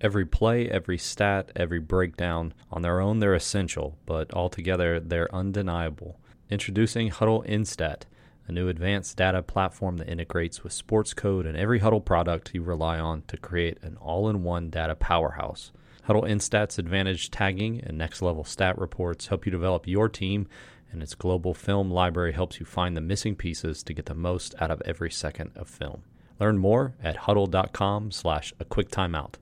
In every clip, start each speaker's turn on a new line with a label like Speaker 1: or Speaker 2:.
Speaker 1: Every play, every stat, every breakdown, on their own they're essential, but altogether they're undeniable. Introducing Hudl Instat, a new advanced data platform that integrates with Sportscode and every Hudl product you rely on to create an all in one data powerhouse. Hudl Instat's advantage tagging and next level stat reports help you develop your team, and its global film library helps you find the missing pieces to get the most out of every second of film. Learn more at hudl.com slash a quick timeout.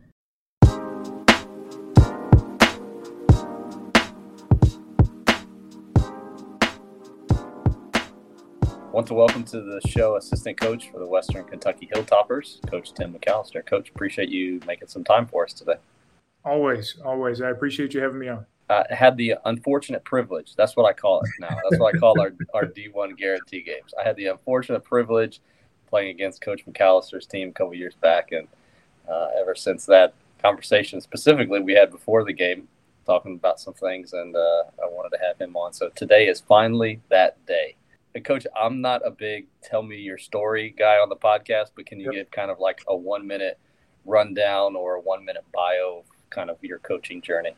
Speaker 2: Want to welcome to the show assistant coach for the Western Kentucky Hilltoppers, Coach Tim MacAllister. Coach, appreciate you making some time for us today.
Speaker 3: Always, always. I appreciate you having me on.
Speaker 2: I had the unfortunate privilege. That's what I call it now. That's what I call our, our D1 guarantee games. I had the unfortunate privilege playing against Coach MacAllister's team a couple years back, and uh, ever since that conversation, specifically we had before the game, talking about some things, and uh, I wanted to have him on. So today is finally that day. And Coach, I'm not a big tell me your story guy on the podcast, but can you yep. give kind of like a one minute rundown or a one minute bio, kind of your coaching journey?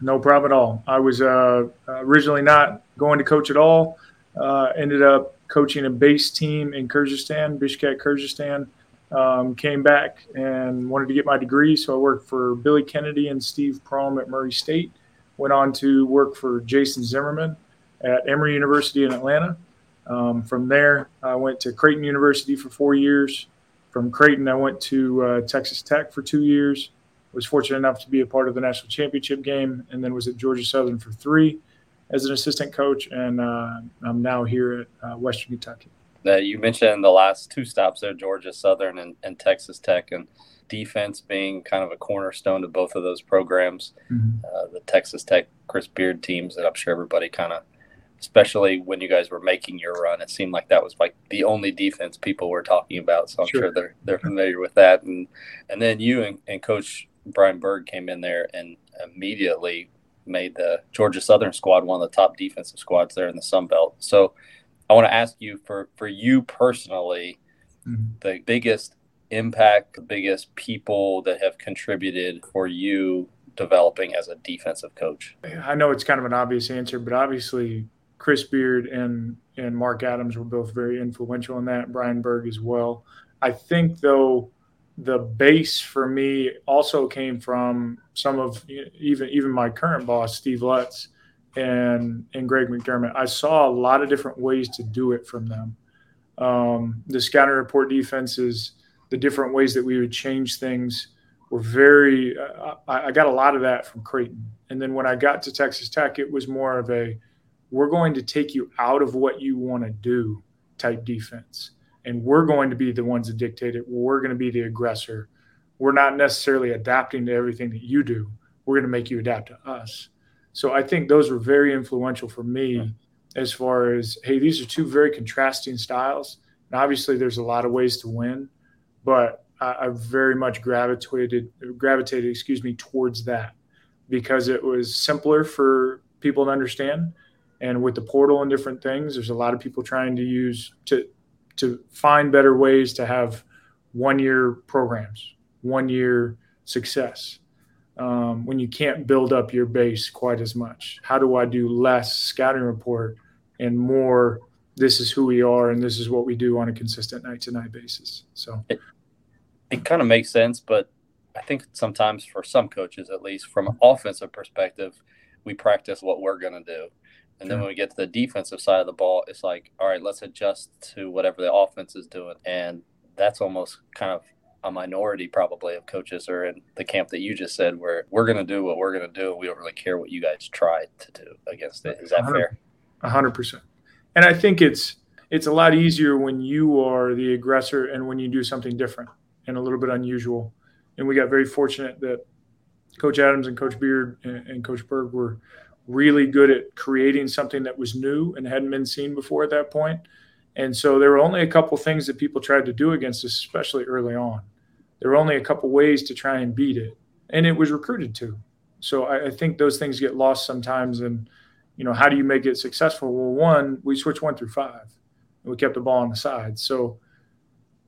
Speaker 3: No problem at all. I was uh, originally not going to coach at all. Uh, ended up coaching a base team in Kyrgyzstan, Bishkek, Kyrgyzstan. Um, came back and wanted to get my degree, so I worked for Billy Kennedy and Steve Prohm at Murray State. Went on to work for Jason Zimmerman at Emory University in Atlanta. Um, from there, I went to Creighton University for four years. From Creighton, I went to uh, Texas Tech for two years. Was fortunate enough to be a part of the national championship game, and then was at Georgia Southern for three as an assistant coach, and uh, I'm now here at uh, Western Kentucky.
Speaker 2: Uh, you mentioned the last two stops there, Georgia Southern and, and, Texas Tech, and defense being kind of a cornerstone to both of those programs. Mm-hmm. Uh, the Texas Tech Chris Beard teams that I'm sure everybody kind of especially when you guys were making your run. It seemed like that was like the only defense people were talking about. So I'm sure, sure they're they're familiar with that. And and then you and, and Coach Brian Burg came in there and immediately made the Georgia Southern squad one of the top defensive squads there in the Sun Belt. So I want to ask you for for you personally, mm-hmm. the biggest impact, the biggest people that have contributed for you developing as a defensive coach?
Speaker 3: I know it's kind of an obvious answer, but obviously Chris Beard and and Mark Adams were both very influential in that. Brian Burg as well. I think though the base for me also came from some of even even my current boss Steve Lutz and and Greg McDermott. I saw a lot of different ways to do it from them. Um, the scouting report defenses, the different ways that we would change things were very. Uh, I, I got a lot of that from Creighton, and then when I got to Texas Tech, it was more of a we're going to take you out of what you want to do type defense. And we're going to be the ones that dictate it. We're going to be the aggressor. We're not necessarily adapting to everything that you do. We're going to make you adapt to us. So I think those were very influential for me as far as, hey, these are two very contrasting styles. And obviously, there's a lot of ways to win, but I, I very much gravitated, gravitated, excuse me, towards that because it was simpler for people to understand and with the portal and different things there's a lot of people trying to use to to find better ways to have one year programs one year success um, when you can't build up your base quite as much. How do i do less scouting report and more this is who we are and this is what we do on a consistent night to night basis? So.
Speaker 2: It, it kind of makes sense but i think sometimes for some coaches at least from an offensive perspective we practice what we're going to do and then when we get to the defensive side of the ball, it's like, all right, let's adjust to whatever the offense is doing. And that's almost kind of a minority probably of coaches are in the camp that you just said where we're going to do what we're going to do and we don't really care what you guys try to do against it. Is that 100, fair?
Speaker 3: A hundred percent. And I think it's, it's a lot easier when you are the aggressor and when you do something different and a little bit unusual. And we got very fortunate that Coach Adams and Coach Beard and, and Coach Burg were really good at creating something that was new and hadn't been seen before at that point. And so there were only a couple things that people tried to do against us, especially early on. There were only a couple ways to try and beat it, and it was recruited to. So I, I think those things get lost sometimes. And you know, how do you make it successful? Well, one, we switched one through five, and we kept the ball on the side. So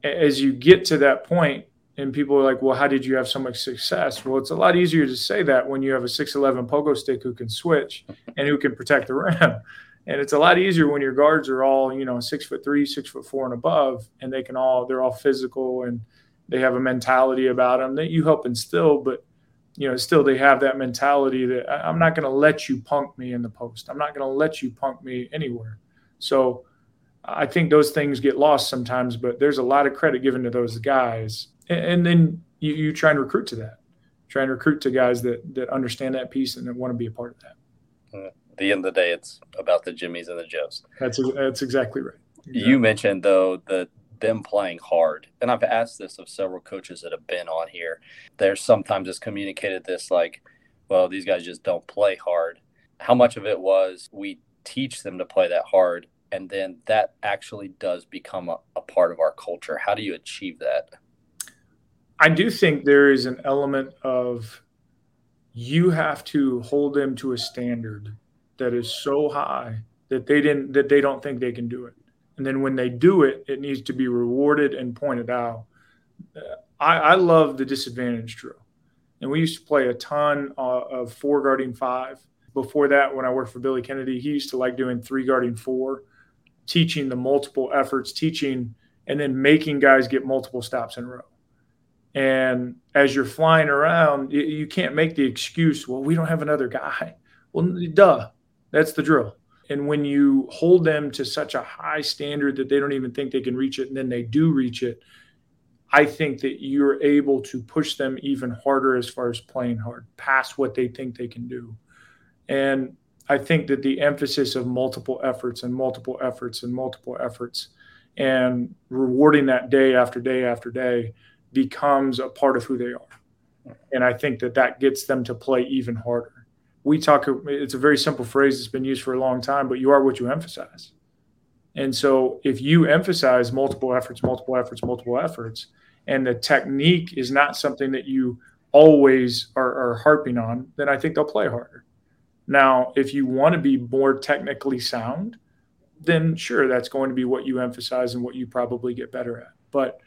Speaker 3: as you get to that point, And people are like, well, how did you have so much success? Well, it's a lot easier to say that when you have a 6'11 pogo stick who can switch and who can protect the rim. And it's a lot easier when your guards are all, you know, six foot three, six foot four and above, and they can all, they're all physical and they have a mentality about them that you help instill. But, you know, still they have that mentality that I'm not going to let you punk me in the post. I'm not going to let you punk me anywhere. So I think those things get lost sometimes, but there's a lot of credit given to those guys. And, and then you, you try and recruit to that, try and recruit to guys that, that understand that piece and that want to be a part of that.
Speaker 2: At the end of the day, it's about the Jimmies and the Joes.
Speaker 3: That's, that's exactly right. Exactly.
Speaker 2: You mentioned though that them playing hard, and I've asked this of several coaches that have been on here. There's sometimes it's communicated this like, well, these guys just don't play hard. How much of it was we teach them to play that hard and then that actually does become a, a part of our culture how do you achieve that
Speaker 3: i do think there is an element of you have to hold them to a standard that is so high that they didn't that they don't think they can do it. And then when they do it it needs to be rewarded and pointed out. I, I love the disadvantage drill. And we used to play a ton uh, of four guarding five. Before that when i worked for billy kennedy he used to like doing three guarding four teaching the multiple efforts, teaching and then making guys get multiple stops in a row. And as you're flying around, you can't make the excuse, well, we don't have another guy. Well, duh, that's the drill. And when you hold them to such a high standard that they don't even think they can reach it, and then they do reach it, I think that you're able to push them even harder as far as playing hard, past what they think they can do. And I think that the emphasis of multiple efforts and multiple efforts and multiple efforts and rewarding that day after day after day becomes a part of who they are. And I think that that gets them to play even harder. We talk, it's a very simple phrase that's been used for a long time, but you are what you emphasize. And so if you emphasize multiple efforts, multiple efforts, multiple efforts, and the technique is not something that you always are, are harping on, then I think they'll play harder. Now, if you want to be more technically sound, then sure, that's going to be what you emphasize and what you probably get better at. But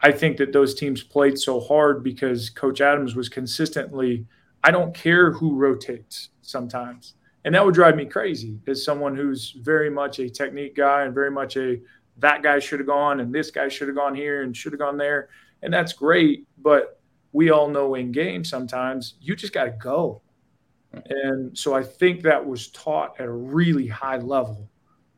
Speaker 3: I think that those teams played so hard because Coach Adams was consistently, I don't care who rotates sometimes. And that would drive me crazy as someone who's very much a technique guy and very much a that guy should have gone and this guy should have gone here and should have gone there. And that's great. But we all know in games sometimes you just got to go. And so I think that was taught at a really high level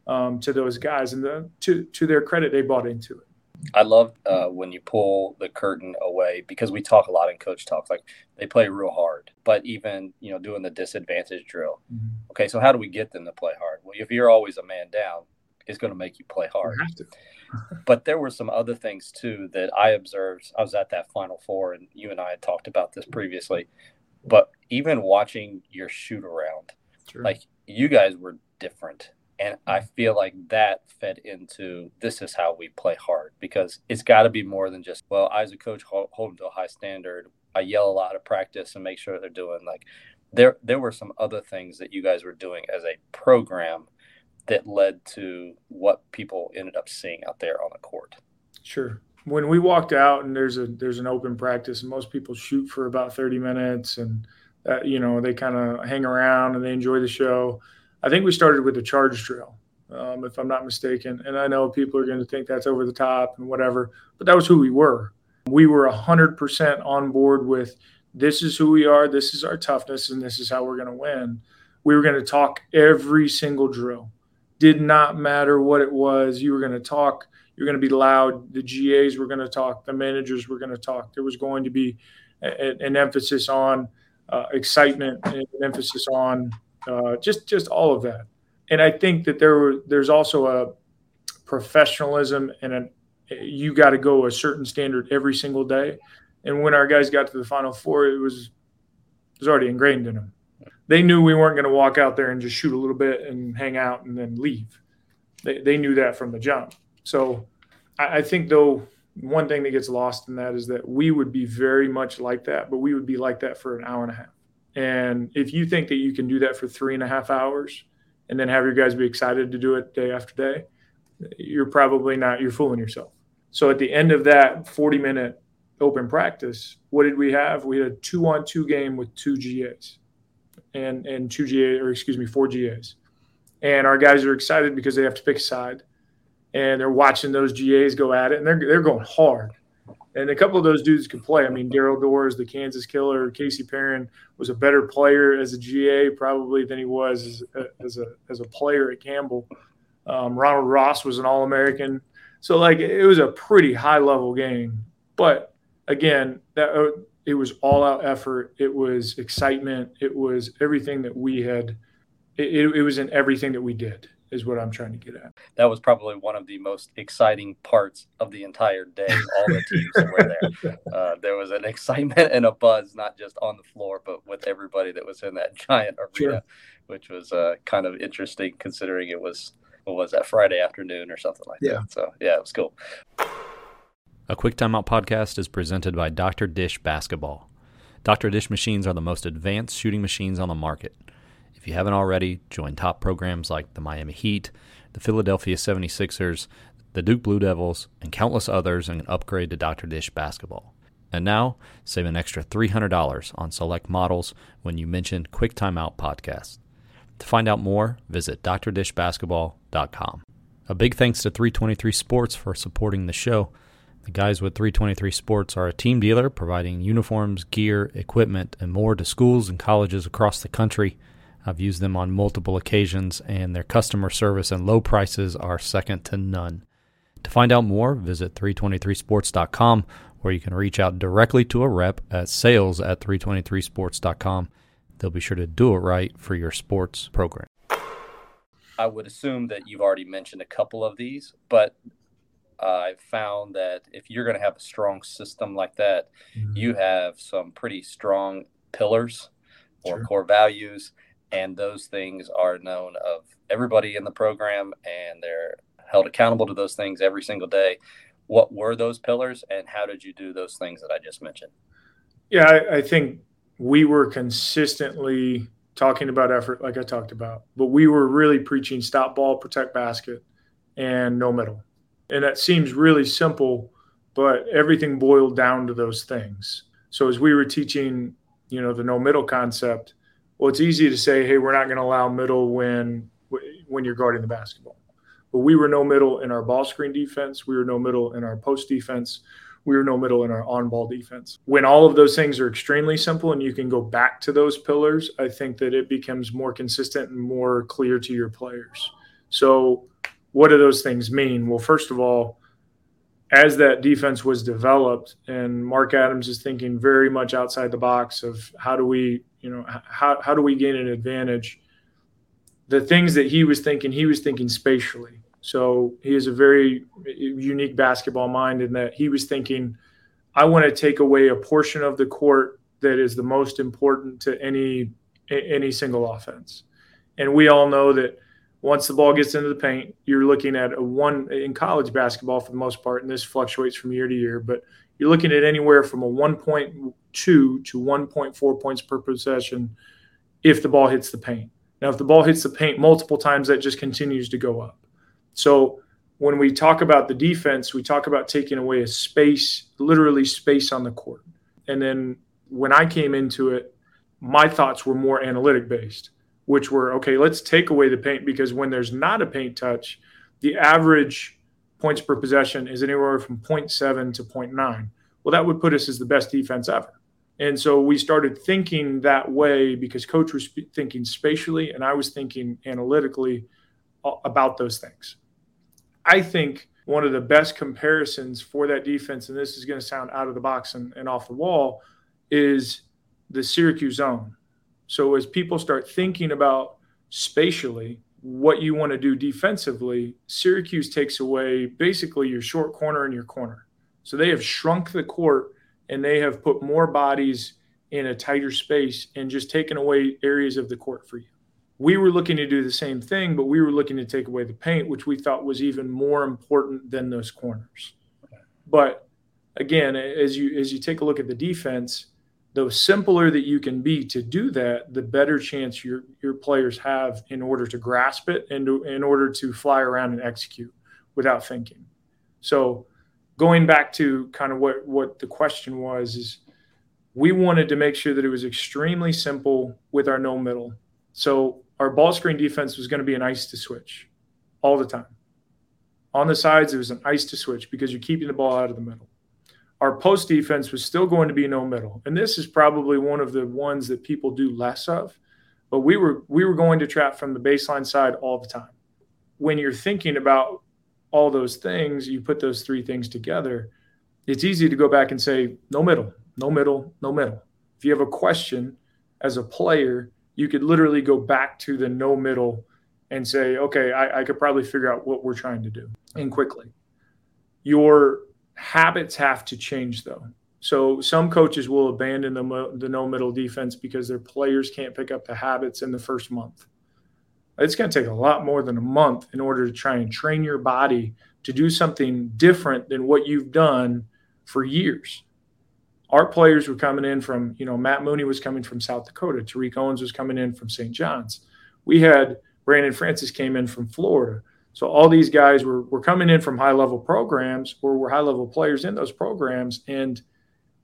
Speaker 3: um, to those guys. And the, to, to their credit, they bought into it.
Speaker 2: I love uh, when you pull the curtain away because we talk a lot in coach talks. Like they play real hard, but even you know doing the disadvantage drill. Mm-hmm. Okay, so how do we get them to play hard? Well, if you're always a man down, it's going to make you play hard.
Speaker 3: You
Speaker 2: but there were some other things too that I observed. I was at that Final Four, and you and I had talked about this previously. But even watching your shoot around, sure. like you guys were different. And I feel like that fed into this is how we play hard because it's got to be more than just, well, I as a coach hold, hold them to a high standard. I yell a lot of practice and make sure they're doing like there there were some other things that you guys were doing as a program that led to what people ended up seeing out there on the court.
Speaker 3: Sure when we walked out and there's a there's an open practice and most people shoot for about 30 minutes and uh, you know they kind of hang around and they enjoy the show i think we started with the charge drill um, if i'm not mistaken and i know people are going to think that's over the top and whatever but that was who we were we were 100% on board with this is who we are this is our toughness and this is how we're going to win we were going to talk every single drill did not matter what it was you were going to talk you're going to be loud. The GAs were going to talk. The managers were going to talk. There was going to be a, an emphasis on uh, excitement and an emphasis on uh, just just all of that. And I think that there there's also a professionalism and an you got to go a certain standard every single day. And when our guys got to the final four, it was it was already ingrained in them. They knew we weren't going to walk out there and just shoot a little bit and hang out and then leave. They, they knew that from the jump. So I, I think though one thing that gets lost in that is that we would be very much like that, but we would be like that for an hour and a half. And if you think that you can do that for three and a half hours and then have your guys be excited to do it day after day, you're probably not, you're fooling yourself. So at the end of that 40 minute open practice, what did we have? We had a two on two game with two GAs and and two GA or excuse me, four GAs. And our guys are excited because they have to pick a side and they're watching those GAs go at it and they're they're going hard. And a couple of those dudes can play. I mean, Daryl Doors, the Kansas killer, Casey Perrin was a better player as a GA probably than he was as, as a as a player at Campbell. Um, Ronald Ross was an All American, so like it was a pretty high level game. But again, that uh, it was all out effort. It was excitement. It was everything that we had. It, it, was in everything that we did. Is what I'm trying to get at.
Speaker 2: That was probably one of the most exciting parts of the entire day. All the teams that were there. Uh, there was an excitement and a buzz, not just on the floor, but with everybody that was in that giant arena, sure. which was uh, kind of interesting considering it was what was that Friday afternoon or something like yeah. that. So yeah, it was cool.
Speaker 1: A Quick Timeout podcast is presented by Dr. Dish Basketball. Dr. Dish machines are the most advanced shooting machines on the market. You haven't already, join top programs like the Miami Heat, the Philadelphia 76ers, the Duke Blue Devils, and countless others and upgrade to Dr. Dish Basketball. And now, save an extra $300 on select models when you mention Quick Timeout Podcast. To find out more, visit drdishbasketball.com. A big thanks to 323 Sports for supporting the show. The guys with 323 Sports are a team dealer providing uniforms, gear, equipment, and more to schools and colleges across the country. I've used them on multiple occasions, and their customer service and low prices are second to none. To find out more, visit 323sports.com, where you can reach out directly to a rep at sales at 323sports.com. They'll be sure to do it right for your sports program.
Speaker 2: I would assume that you've already mentioned a couple of these, but I've found that if you're going to have a strong system like that, mm-hmm. you have some pretty strong pillars or sure. core values, and those things are known of everybody in the program, and they're held accountable to those things every single day. What were those pillars, and how did you do those things that I just mentioned?
Speaker 3: Yeah, I, I think we were consistently talking about effort, like I talked about, but we were really preaching stop ball, protect basket, and no middle and that seems really simple, but everything boiled down to those things. So as we were teaching, you know, the no middle concept, well, it's easy to say, hey, we're not going to allow middle when when you're guarding the basketball. But we were no middle in our ball screen defense. We were no middle in our post defense. We were no middle in our on ball defense. When all of those things are extremely simple and you can go back to those pillars, I think that it becomes more consistent and more clear to your players. So what do those things mean? Well, first of all, as that defense was developed, and Mark Adams is thinking very much outside the box of how do we, you know, how, how do we gain an advantage? The things that he was thinking, he was thinking spatially. So he is a very unique basketball mind in that he was thinking, I want to take away a portion of the court that is the most important to any any single offense. And we all know that once the ball gets into the paint, you're looking at a one in college basketball for the most part, and this fluctuates from year to year, but you're looking at anywhere from a 1.2 to 1.4 points per possession if the ball hits the paint. Now, if the ball hits the paint multiple times, that just continues to go up. So when we talk about the defense, we talk about taking away a space, literally space on the court. And then when I came into it, my thoughts were more analytic based which were okay, let's take away the paint because when there's not a paint touch, the average points per possession is anywhere from 0.7 to 0.9. Well, that would put us as the best defense ever. And so we started thinking that way because coach was thinking spatially and I was thinking analytically uh, about those things. I think one of the best comparisons for that defense, and this is going to sound out of the box and, and off the wall, is the Syracuse zone. So as people start thinking about spatially what you want to do defensively, Syracuse takes away basically your short corner and your corner. So they have shrunk the court and they have put more bodies in a tighter space and just taken away areas of the court for you. We were looking to do the same thing, but we were looking to take away the paint, which we thought was even more important than those corners. But again, as you as you take a look at the defense, the simpler that you can be to do that, the better chance your your players have in order to grasp it and to, in order to fly around and execute without thinking. So going back to kind of what what the question was is we wanted to make sure that it was extremely simple with our no middle. So our ball screen defense was going to be an ice to switch all the time. On the sides, it was an ice to switch because you're keeping the ball out of the middle. Our post defense was still going to be no middle. And this is probably one of the ones that people do less of. But we were we were going to trap from the baseline side all the time. When you're thinking about all those things, you put those three things together, it's easy to go back and say, no middle, no middle, no middle. If you have a question as a player, you could literally go back to the no middle and say, okay, I, I could probably figure out what we're trying to do and quickly. Your habits have to change though. So some coaches will abandon the, the no middle defense because their players can't pick up the habits in the first month. It's going to take a lot more than a month in order to try and train your body to do something different than what you've done for years. Our players were coming in from, you know, Matt Mooney was coming from South Dakota. Tariq Owens was coming in from St. John's. We had Brandon Francis came in from Florida. So all these guys were, were coming in from high level programs or were high level players in those programs. And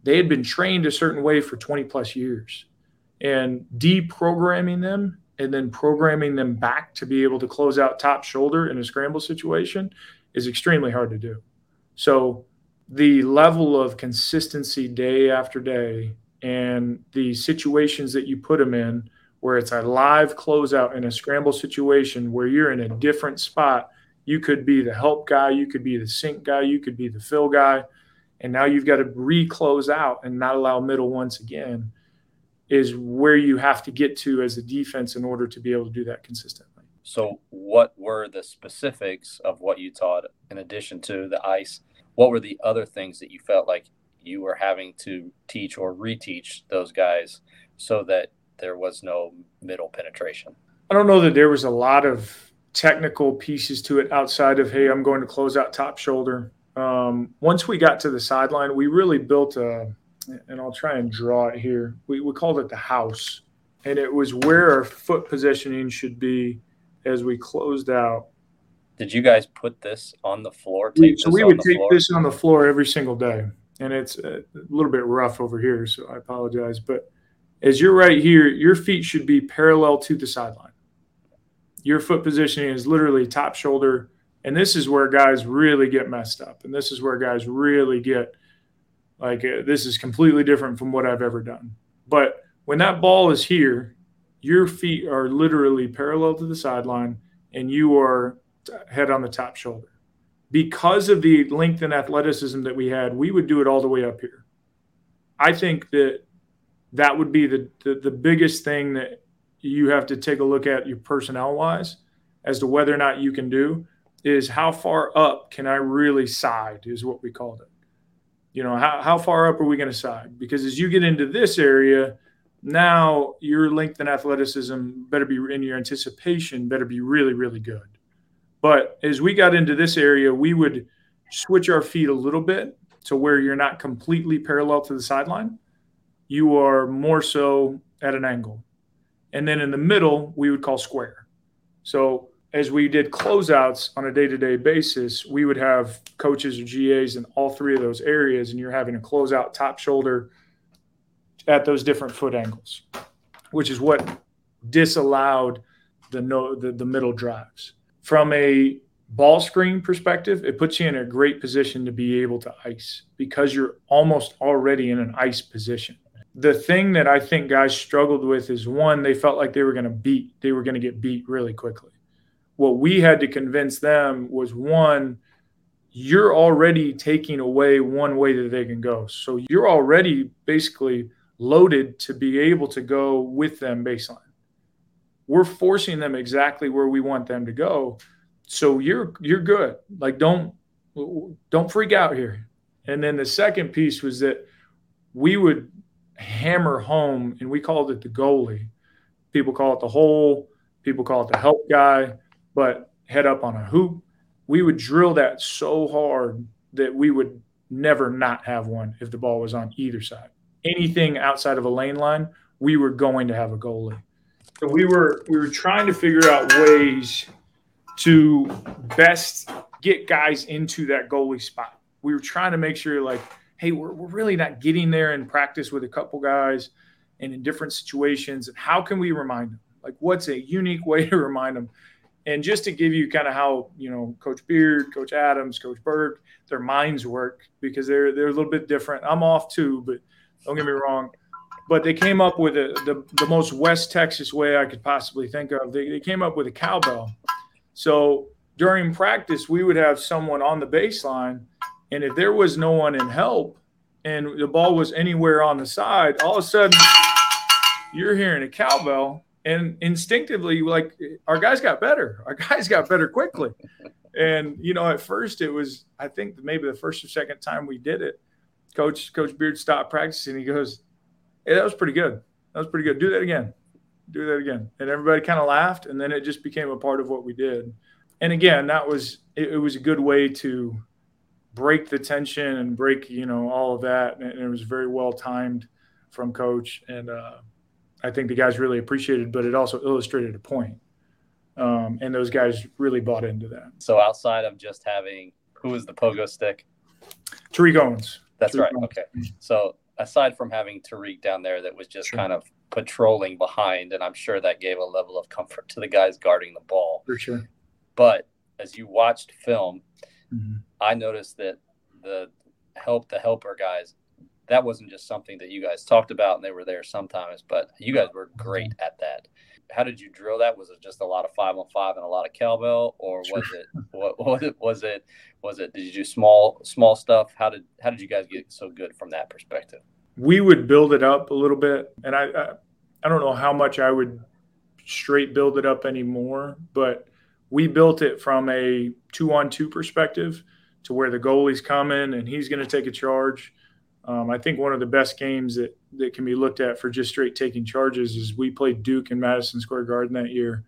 Speaker 3: they had been trained a certain way for 20 plus years. And deprogramming them and then programming them back to be able to close out top shoulder in a scramble situation is extremely hard to do. So the level of consistency day after day and the situations that you put them in where it's a live closeout in a scramble situation where you're in a different spot you could be the help guy you could be the sink guy you could be the fill guy and now you've got to re-close out and not allow middle once again is where you have to get to as a defense in order to be able to do that consistently.
Speaker 2: So, what were the specifics of what you taught in addition to the ice? What were the other things that you felt like you were having to teach or reteach those guys so that there was no middle penetration?
Speaker 3: I don't know that there was a lot of technical pieces to it outside of, hey, I'm going to close out top shoulder. Um, once we got to the sideline, we really built a and I'll try and draw it here. We, we called it the house, and it was where our foot positioning should be as we closed out.
Speaker 2: Did you guys put this on the floor?
Speaker 3: We, so we would take floor? this on the floor every single day, and it's a little bit rough over here, so I apologize. But as you're right here, your feet should be parallel to the sideline. Your foot positioning is literally top shoulder, and this is where guys really get messed up, and this is where guys really get – like uh, this is completely different from what I've ever done. But when that ball is here, your feet are literally parallel to the sideline and you are head on the top shoulder. Because of the length and athleticism that we had, we would do it all the way up here. I think that that would be the, the, the biggest thing that you have to take a look at your personnel wise as to whether or not you can do is how far up can I really side is what we called it. You know, how, how far up are we going to side? Because as you get into this area, now your length and athleticism better be in your anticipation, better be really, really good. But as we got into this area, we would switch our feet a little bit to where you're not completely parallel to the sideline. You are more so at an angle. And then in the middle, we would call square. So as we did closeouts on a day-to-day basis, we would have coaches or GAs in all three of those areas, and you're having a closeout top shoulder at those different foot angles, which is what disallowed the no the, the middle drives. From a ball screen perspective, it puts you in a great position to be able to ice because you're almost already in an ice position. The thing that I think guys struggled with is one, they felt like they were going to beat, they were going to get beat really quickly what we had to convince them was one, you're already taking away one way that they can go. So you're already basically loaded to be able to go with them baseline. We're forcing them exactly where we want them to go. So you're you're good. Like don't don't freak out here. And then the second piece was that we would hammer home and we called it the goalie. People call it the hole, people call it the help guy but head up on a hoop, we would drill that so hard that we would never not have one if the ball was on either side. Anything outside of a lane line, we were going to have a goalie. So we were we were trying to figure out ways to best get guys into that goalie spot. we were trying to make sure like, hey, we're, we're really not getting there in practice with a couple guys and in different situations. And how can we remind them? Like, what's a unique way to remind them? And just to give you kind of how you know Coach Beard, Coach Adams, Coach Burg, their minds work because they're they're a little bit different. I'm off too, but don't get me wrong. But they came up with a, the the most West Texas way I could possibly think of. They, they came up with a cowbell. So during practice, we would have someone on the baseline, and if there was no one in help, and the ball was anywhere on the side, all of a sudden you're hearing a cowbell and instinctively like our guys got better. Our guys got better quickly. And you know at first it was i think maybe the first or second time we did it coach coach beard stopped practicing. He goes hey that was pretty good. That was pretty good. Do that again. Do that again. And everybody kind of laughed and then it just became a part of what we did. And again that was it, it was a good way to break the tension and break you know all of that and it was very well timed from coach and uh I think the guys really appreciated, but it also illustrated a point. Um, and those guys really bought into that.
Speaker 2: So outside of just having who was the pogo stick?
Speaker 3: Tariq Owens.
Speaker 2: That's
Speaker 3: Tariq
Speaker 2: right.
Speaker 3: Owens.
Speaker 2: Okay. So aside from having Tariq down there that was just
Speaker 3: Sure.
Speaker 2: kind of patrolling behind, and I'm sure that gave a level of comfort to the guys guarding the ball.
Speaker 3: For sure.
Speaker 2: But as you watched film,
Speaker 3: Mhm.
Speaker 2: I noticed that the help the helper guys, that wasn't just something that you guys talked about and they were there sometimes, but you guys were great at that. How did you drill that? Was it just a lot of five on five and a lot of cowbell, or was it what was it was it was it did you do small small stuff? How did how did you guys get so good from that perspective?
Speaker 3: We would build it up a little bit, and I, I I don't know how much I would straight build it up anymore, but we built it from a two on two perspective to where the goalie's coming and he's going to take a charge. Um, I think one of the best games that, that can be looked at for just straight taking charges is we played Duke in Madison Square Garden that year.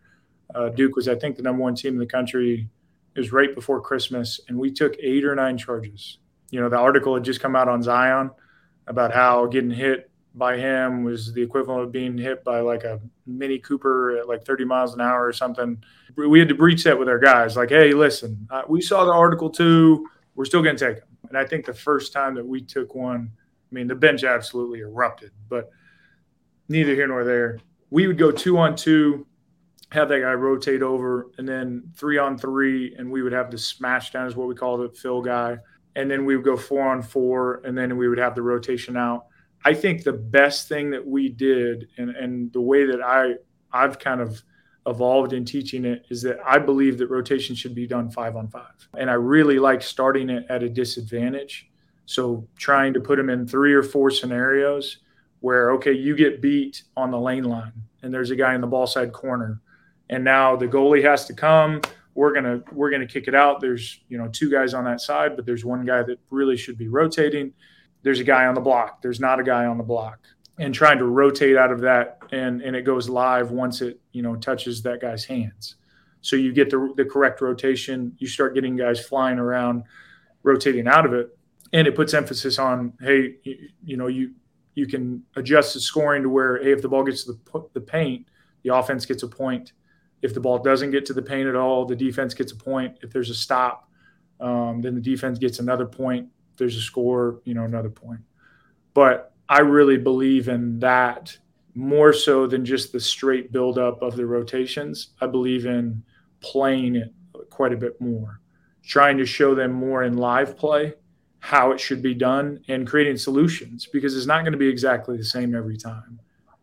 Speaker 3: Uh, Duke was, I think, the number one team in the country. It was right before Christmas, and we took eight or nine charges. You know, the article had just come out on Zion about how getting hit by him was the equivalent of being hit by like a Mini Cooper at like 30 miles an hour or something. We had to breach that with our guys. Like, hey, listen, uh, we saw the article too. We're still going to take them. And I think the first time that we took one, I mean, the bench absolutely erupted, but neither here nor there. We would go two on two, have that guy rotate over, and then three on three, and we would have the smash down, is what we called it, fill guy. And then we would go four on four, and then we would have the rotation out. I think the best thing that we did, and, and the way that I I've kind of evolved in teaching it is that I believe that rotation should be done five on five. And I really like starting it at a disadvantage. So trying to put them in three or four scenarios where, okay, you get beat on the lane line and there's a guy in the ball side corner. And now the goalie has to come. We're gonna we're gonna kick it out. There's you know two guys on that side, but there's one guy that really should be rotating. There's a guy on the block. There's not a guy on the block. And trying to rotate out of that and and it goes live once it you know touches that guy's hands. So you get the, the correct rotation. You start getting guys flying around rotating out of it. And it puts emphasis on hey you, you know you you can adjust the scoring to where hey if the ball gets to the, the paint the offense gets a point. If the ball doesn't get to the paint at all the defense gets a point. If there's a stop um, then the defense gets another point there's a score you know another point but I really believe in that more so than just the straight buildup of the rotations. I believe in playing it quite a bit more, trying to show them more in live play how it should be done and creating solutions because it's not going to be exactly the same every time.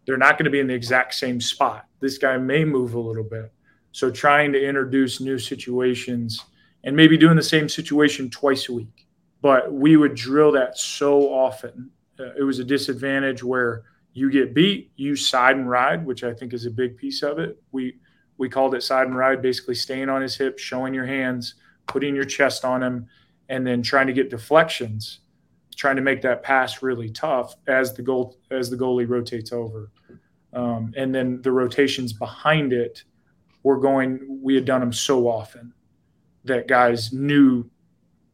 Speaker 3: They're not going to be in the exact same spot. This guy may move a little bit. So trying to introduce new situations and maybe doing the same situation twice a week. But we would drill that so often uh, it was a disadvantage where you get beat, you side and ride, which I think is a big piece of it. We we called it side and ride, basically staying on his hip, showing your hands, putting your chest on him, and then trying to get deflections, trying to make that pass really tough as the goal as the goalie rotates over, um, and then the rotations behind it were going. We had done them so often that guys knew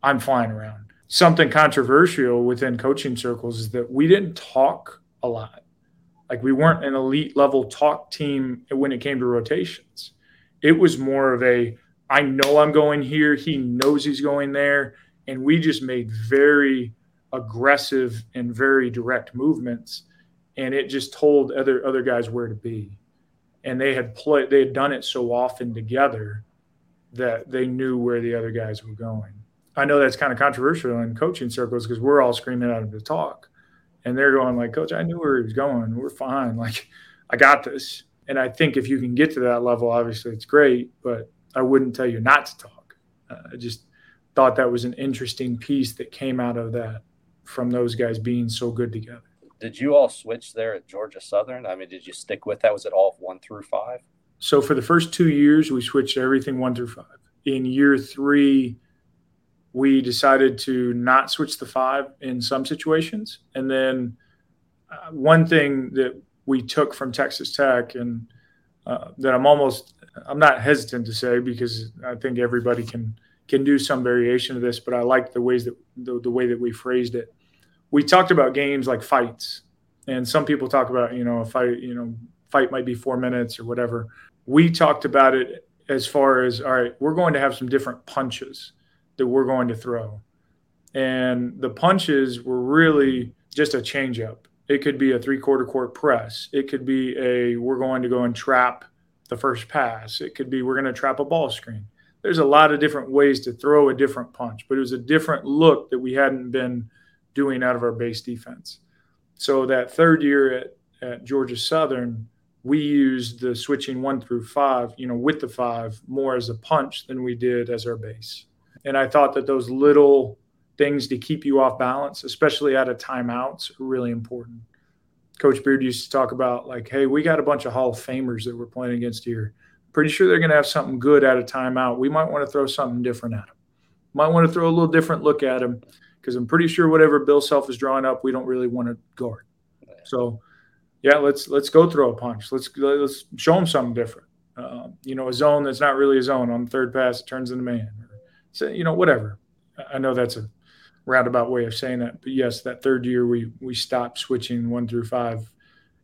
Speaker 3: I'm flying around something controversial within coaching circles is that we didn't talk a lot. Like we weren't an elite level talk team when it came to rotations. It was more of a I know I'm going here, he knows he's going there, and we just made very aggressive and very direct movements, and it just told other other guys where to be, and they had played they had done it so often together that they knew where the other guys were going. I know that's kind of controversial in coaching circles because we're all screaming at him to talk, and they're going like, "Coach, I knew where he was going. We're fine. Like, I got this." And I think if you can get to that level, obviously it's great, but I wouldn't tell you not to talk. Uh, I just thought that was an interesting piece that came out of that from those guys being so good together.
Speaker 2: Did you all switch there at Georgia Southern? I mean, did you stick with that? Was it all one through five?
Speaker 3: So for the first two years, we switched everything one through five. In year three, we decided to not switch the five in some situations. And then uh, one thing that we took from Texas Tech and uh, that I'm almost I'm not hesitant to say because I think everybody can can do some variation of this, but I like the ways that the, the way that we phrased it. We talked about games like fights, and some people talk about you know a fight you know fight might be four minutes or whatever. We talked about it as far as all right, we're going to have some different punches that we're going to throw. And the punches were really just a change up. It could be a three quarter court press. It could be a we're going to go and trap the first pass. It could be we're going to trap a ball screen. There's a lot of different ways to throw a different punch, but it was a different look that we hadn't been doing out of our base defense. So that third year at, at Georgia Southern, we used the switching one through five, you know, with the five more as a punch than we did as our base. And I thought that those little things to keep you off balance, especially out of timeouts, are really important. Coach Beard used to talk about like, hey, we got a bunch of Hall of Famers that we're playing against here. Pretty sure they're going to have something good out of timeout. We might want to throw something different at them. Might want to throw a little different look at them because I'm pretty sure whatever Bill Self is drawing up, we don't really want to guard. So, yeah, let's let's go throw a punch. Let's let's show them something different. Uh, you know, a zone that's not really a zone on the third pass, it turns into man so you know whatever. I know that's a roundabout way of saying that but yes that third year we we stopped switching one through five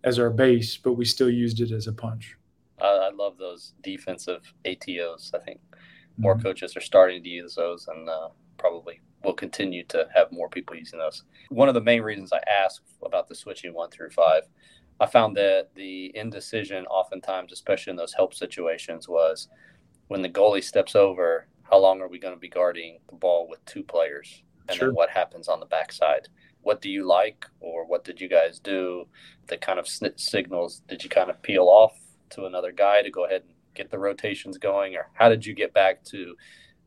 Speaker 3: as our base but we still used it as a punch.
Speaker 2: I love those defensive atos i think more mm-hmm. coaches are starting to use those and uh, probably will continue to have more people using those. One of the main reasons i asked about the switching one through five i found that the indecision oftentimes especially in those help situations was when the goalie steps over how long are we going to be guarding the ball with two players? And sure. then what happens on the backside? What do you like, or what did you guys do? The kind of snit signals did you kind of peel off to another guy to go ahead and get the rotations going, or how did you get back to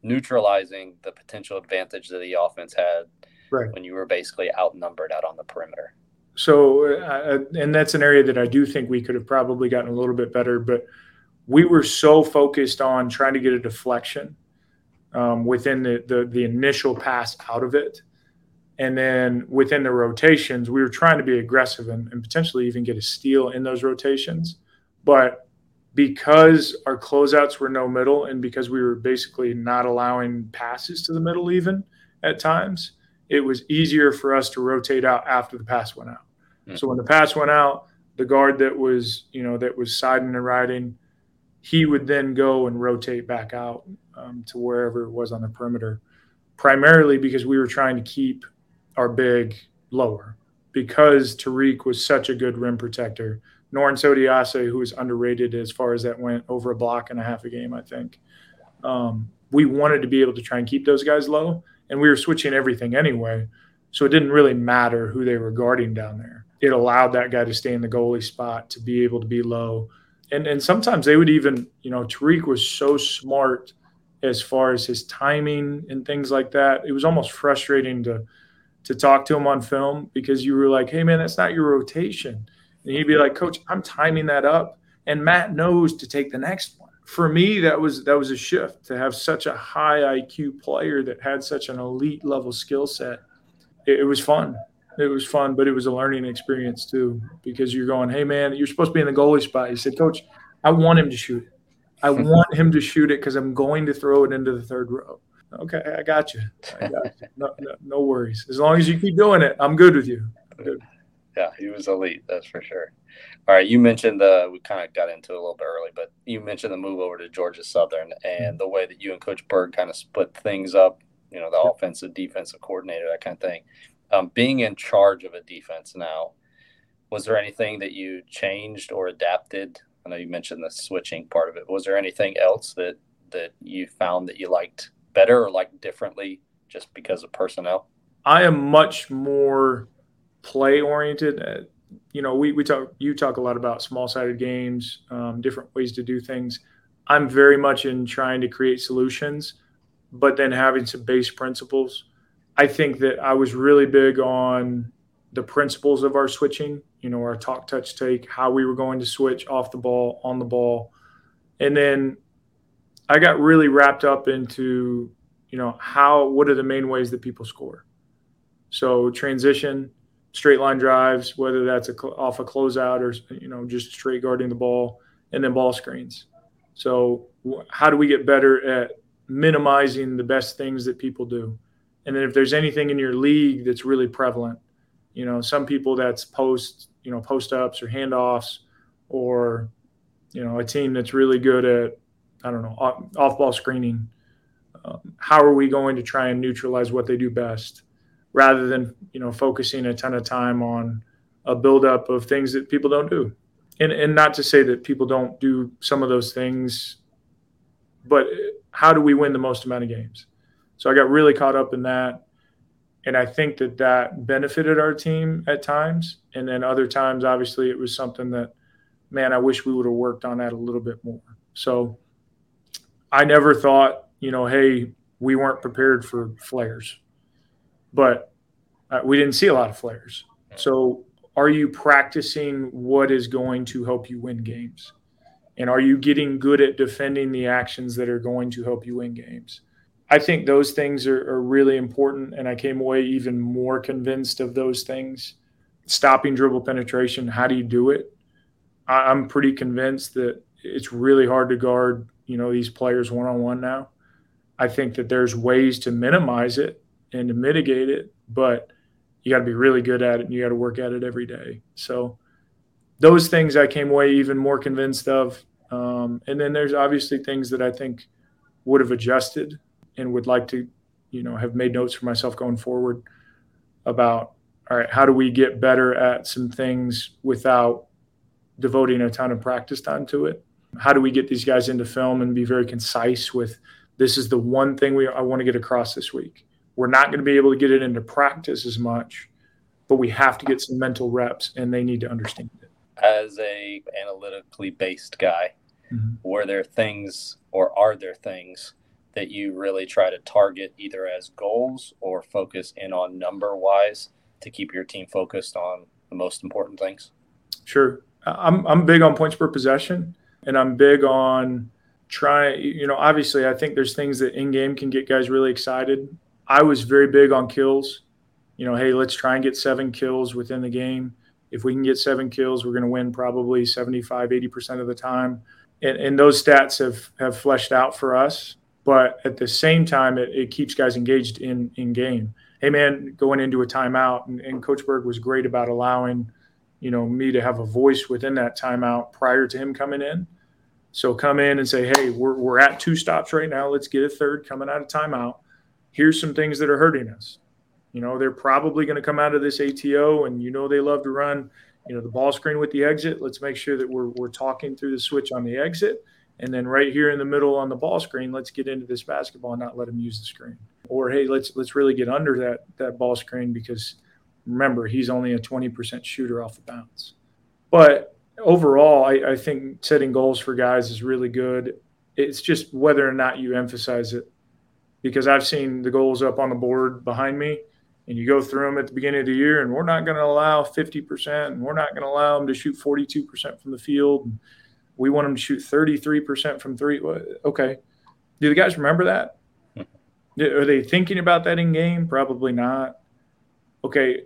Speaker 2: neutralizing the potential advantage that the offense had right. when you were basically outnumbered out on the perimeter?
Speaker 3: So, uh, and that's an area that I do think we could have probably gotten a little bit better, but we were so focused on trying to get a deflection um, within the, the, the initial pass out of it. And then within the rotations, we were trying to be aggressive and, and potentially even get a steal in those rotations. But because our closeouts were no middle and because we were basically not allowing passes to the middle even at times, it was easier for us to rotate out after the pass went out. Mm-hmm. So when the pass went out, the guard that was, you know, that was siding and riding, he would then go and rotate back out um, to wherever it was on the perimeter, primarily because we were trying to keep our big lower because Tariq was such a good rim protector. Norense Odiase, who was underrated as far as that went, over a block and a half a game, I think. Um, we wanted to be able to try and keep those guys low, and we were switching everything anyway. So it didn't really matter who they were guarding down there. It allowed that guy to stay in the goalie spot to be able to be low. And and sometimes they would even, you know, Tariq was so smart as far as his timing and things like that. It was almost frustrating to to talk to him on film because you were like, "Hey, man, that's not your rotation," and he'd be like, "Coach, I'm timing that up," and Matt knows to take the next one. For me, that was that was a shift to have such a high IQ player that had such an elite level skill set. It, it was fun. It was fun, but it was a learning experience too because you're going, "Hey, man, you're supposed to be in the goalie spot." He said, "Coach, I want him to shoot it." I want him to shoot it because I'm going to throw it into the third row. Okay, I got you. I got you. No, no, no, worries. As long as you keep doing it, I'm good with you. Good.
Speaker 2: Yeah, he was elite, that's for sure. All right, you mentioned the we kind of got into it a little bit early, but you mentioned the move over to Georgia Southern and the way that you and Coach Burg kind of split things up you know, the offensive, defensive coordinator, that kind of thing. Um, being in charge of a defense now, was there anything that you changed or adapted? I know you mentioned the switching part of it. Was there anything else that that you found that you liked better or liked differently just because of personnel?
Speaker 3: I am much more play oriented. Uh, you know, we, we talk, you talk a lot about small sided games, um, different ways to do things. I'm very much in trying to create solutions, but then having some base principles. I think that I was really big on the principles of our switching, you know, our talk, touch, take, how we were going to switch off the ball, on the ball. And then I got really wrapped up into, you know, how, what are the main ways that people score? So transition, straight line drives, whether that's a, off a closeout or you know just straight guarding the ball, and then ball screens. So how do we get better at minimizing the best things that people do? And then if there's anything in your league that's really prevalent, you know, some people that's post, you know, post ups or handoffs, or you know, a team that's really good at, I don't know, off ball screening. Um, how are we going to try and neutralize what they do best? rather than you know focusing a ton of time on a buildup of things that people don't do. And and not to say that people don't do some of those things, but how do we win the most amount of games? So I got really caught up in that, and I think that that benefited our team at times, and then other times, obviously, it was something that, man, I wish we would have worked on that a little bit more. So I never thought, you know, hey, we weren't prepared for flares but uh, we didn't see a lot of flares. So, are you practicing what is going to help you win games? And are you getting good at defending the actions that are going to help you win games? I think those things are, are really important. And I came away even more convinced of those things. Stopping dribble penetration, how do you do it? I, I'm pretty convinced that it's really hard to guard, you know, these players one on one now. I think that there's ways to minimize it and to mitigate it, but you got to be really good at it and you got to work at it every day. So those things I came away even more convinced of. Um, and then there's obviously things that I think would have adjusted and would like to, you know, have made notes for myself going forward about, all right, how do we get better at some things without devoting a ton of practice time to it? How do we get these guys into film and be very concise with this is the one thing we I want to get across this week? We're not going to be able to get it into practice as much, but we have to get some mental reps, and they need to understand it.
Speaker 2: As a analytically based guy, mm-hmm. were there things or are there things that you really try to target either as goals or focus in on number wise to keep your team focused on the most important things?
Speaker 3: Sure. I'm, I'm big on points per possession and I'm big on trying, you know, obviously I think there's things that in game can get guys really excited. I was very big on kills. You know, hey, let's try and get seven kills within the game. If we can get seven kills, we're going to win probably 75, 80% of the time. And, and, those stats have, have fleshed out for us. But at the same time, it, it keeps guys engaged in, in game. Hey, man, going into a timeout, and, and Coach Burg was great about allowing, you know, me to have a voice within that timeout prior to him coming in. So come in and say, hey, we're, we're at two stops right now. Let's get a third coming out of timeout here's some things that are hurting us. You know, they're probably going to come out of this ATO, and you know they love to run, you know, the ball screen with the exit. Let's make sure that we're we're talking through the switch on the exit, and then right here in the middle on the ball screen, let's get into this basketball and not let them use the screen. Or hey, let's let's really get under that that ball screen because remember he's only a 20% shooter off the bounce. But overall, I, I think setting goals for guys is really good. It's just whether or not you emphasize it because I've seen the goals up on the board behind me, and you go through them at the beginning of the year, and we're not going to allow 50%, and we're not going to allow them to shoot 42% from the field. We want them to shoot 33% from three. Okay. Do the guys remember that? Are they thinking about that in game? Probably not. Okay.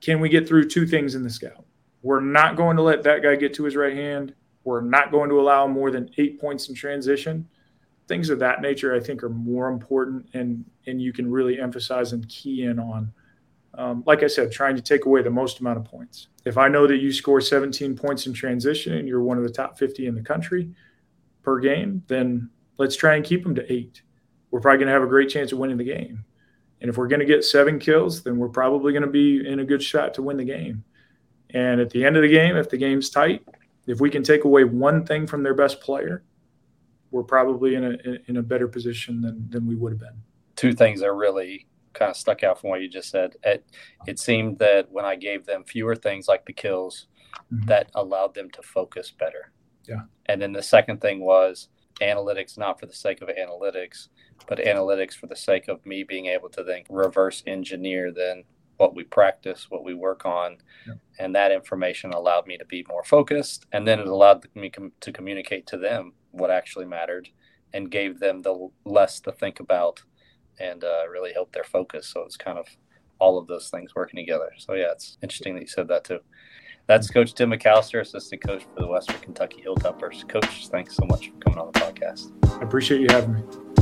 Speaker 3: Can we get through two things in the scout? We're not going to let that guy get to his right hand. We're not going to allow more than eight points in transition things of that nature, I think, are more important, and and you can really emphasize and key in on. Um, like I said, trying to take away the most amount of points. If I know that you score 17 points in transition and you're one of the top 50 in the country per game, then let's try and keep them to eight. we're probably going to have a great chance of winning the game. And if we're going to get seven kills, then we're probably going to be in a good shot to win the game. And at the end of the game, if the game's tight, if we can take away one thing from their best player, we're probably in a in a better position than than we would have been.
Speaker 2: Two things are really kind of stuck out from what you just said. It it seemed that when I gave them fewer things like the kills, mm-hmm. that allowed them to focus better.
Speaker 3: Yeah.
Speaker 2: And then the second thing was analytics not for the sake of analytics, but analytics for the sake of me being able to then reverse engineer then what we practice, what we work on, yeah. and that information allowed me to be more focused, and then it allowed me com- to communicate to them what actually mattered, and gave them the less to think about, and uh, really helped their focus. So it's kind of all of those things working together. So yeah, it's interesting that you said that too. That's Coach Tim MacAllister, assistant coach for the Western Kentucky Hilltoppers. Coach, thanks so much for coming on the podcast.
Speaker 3: I appreciate you having me.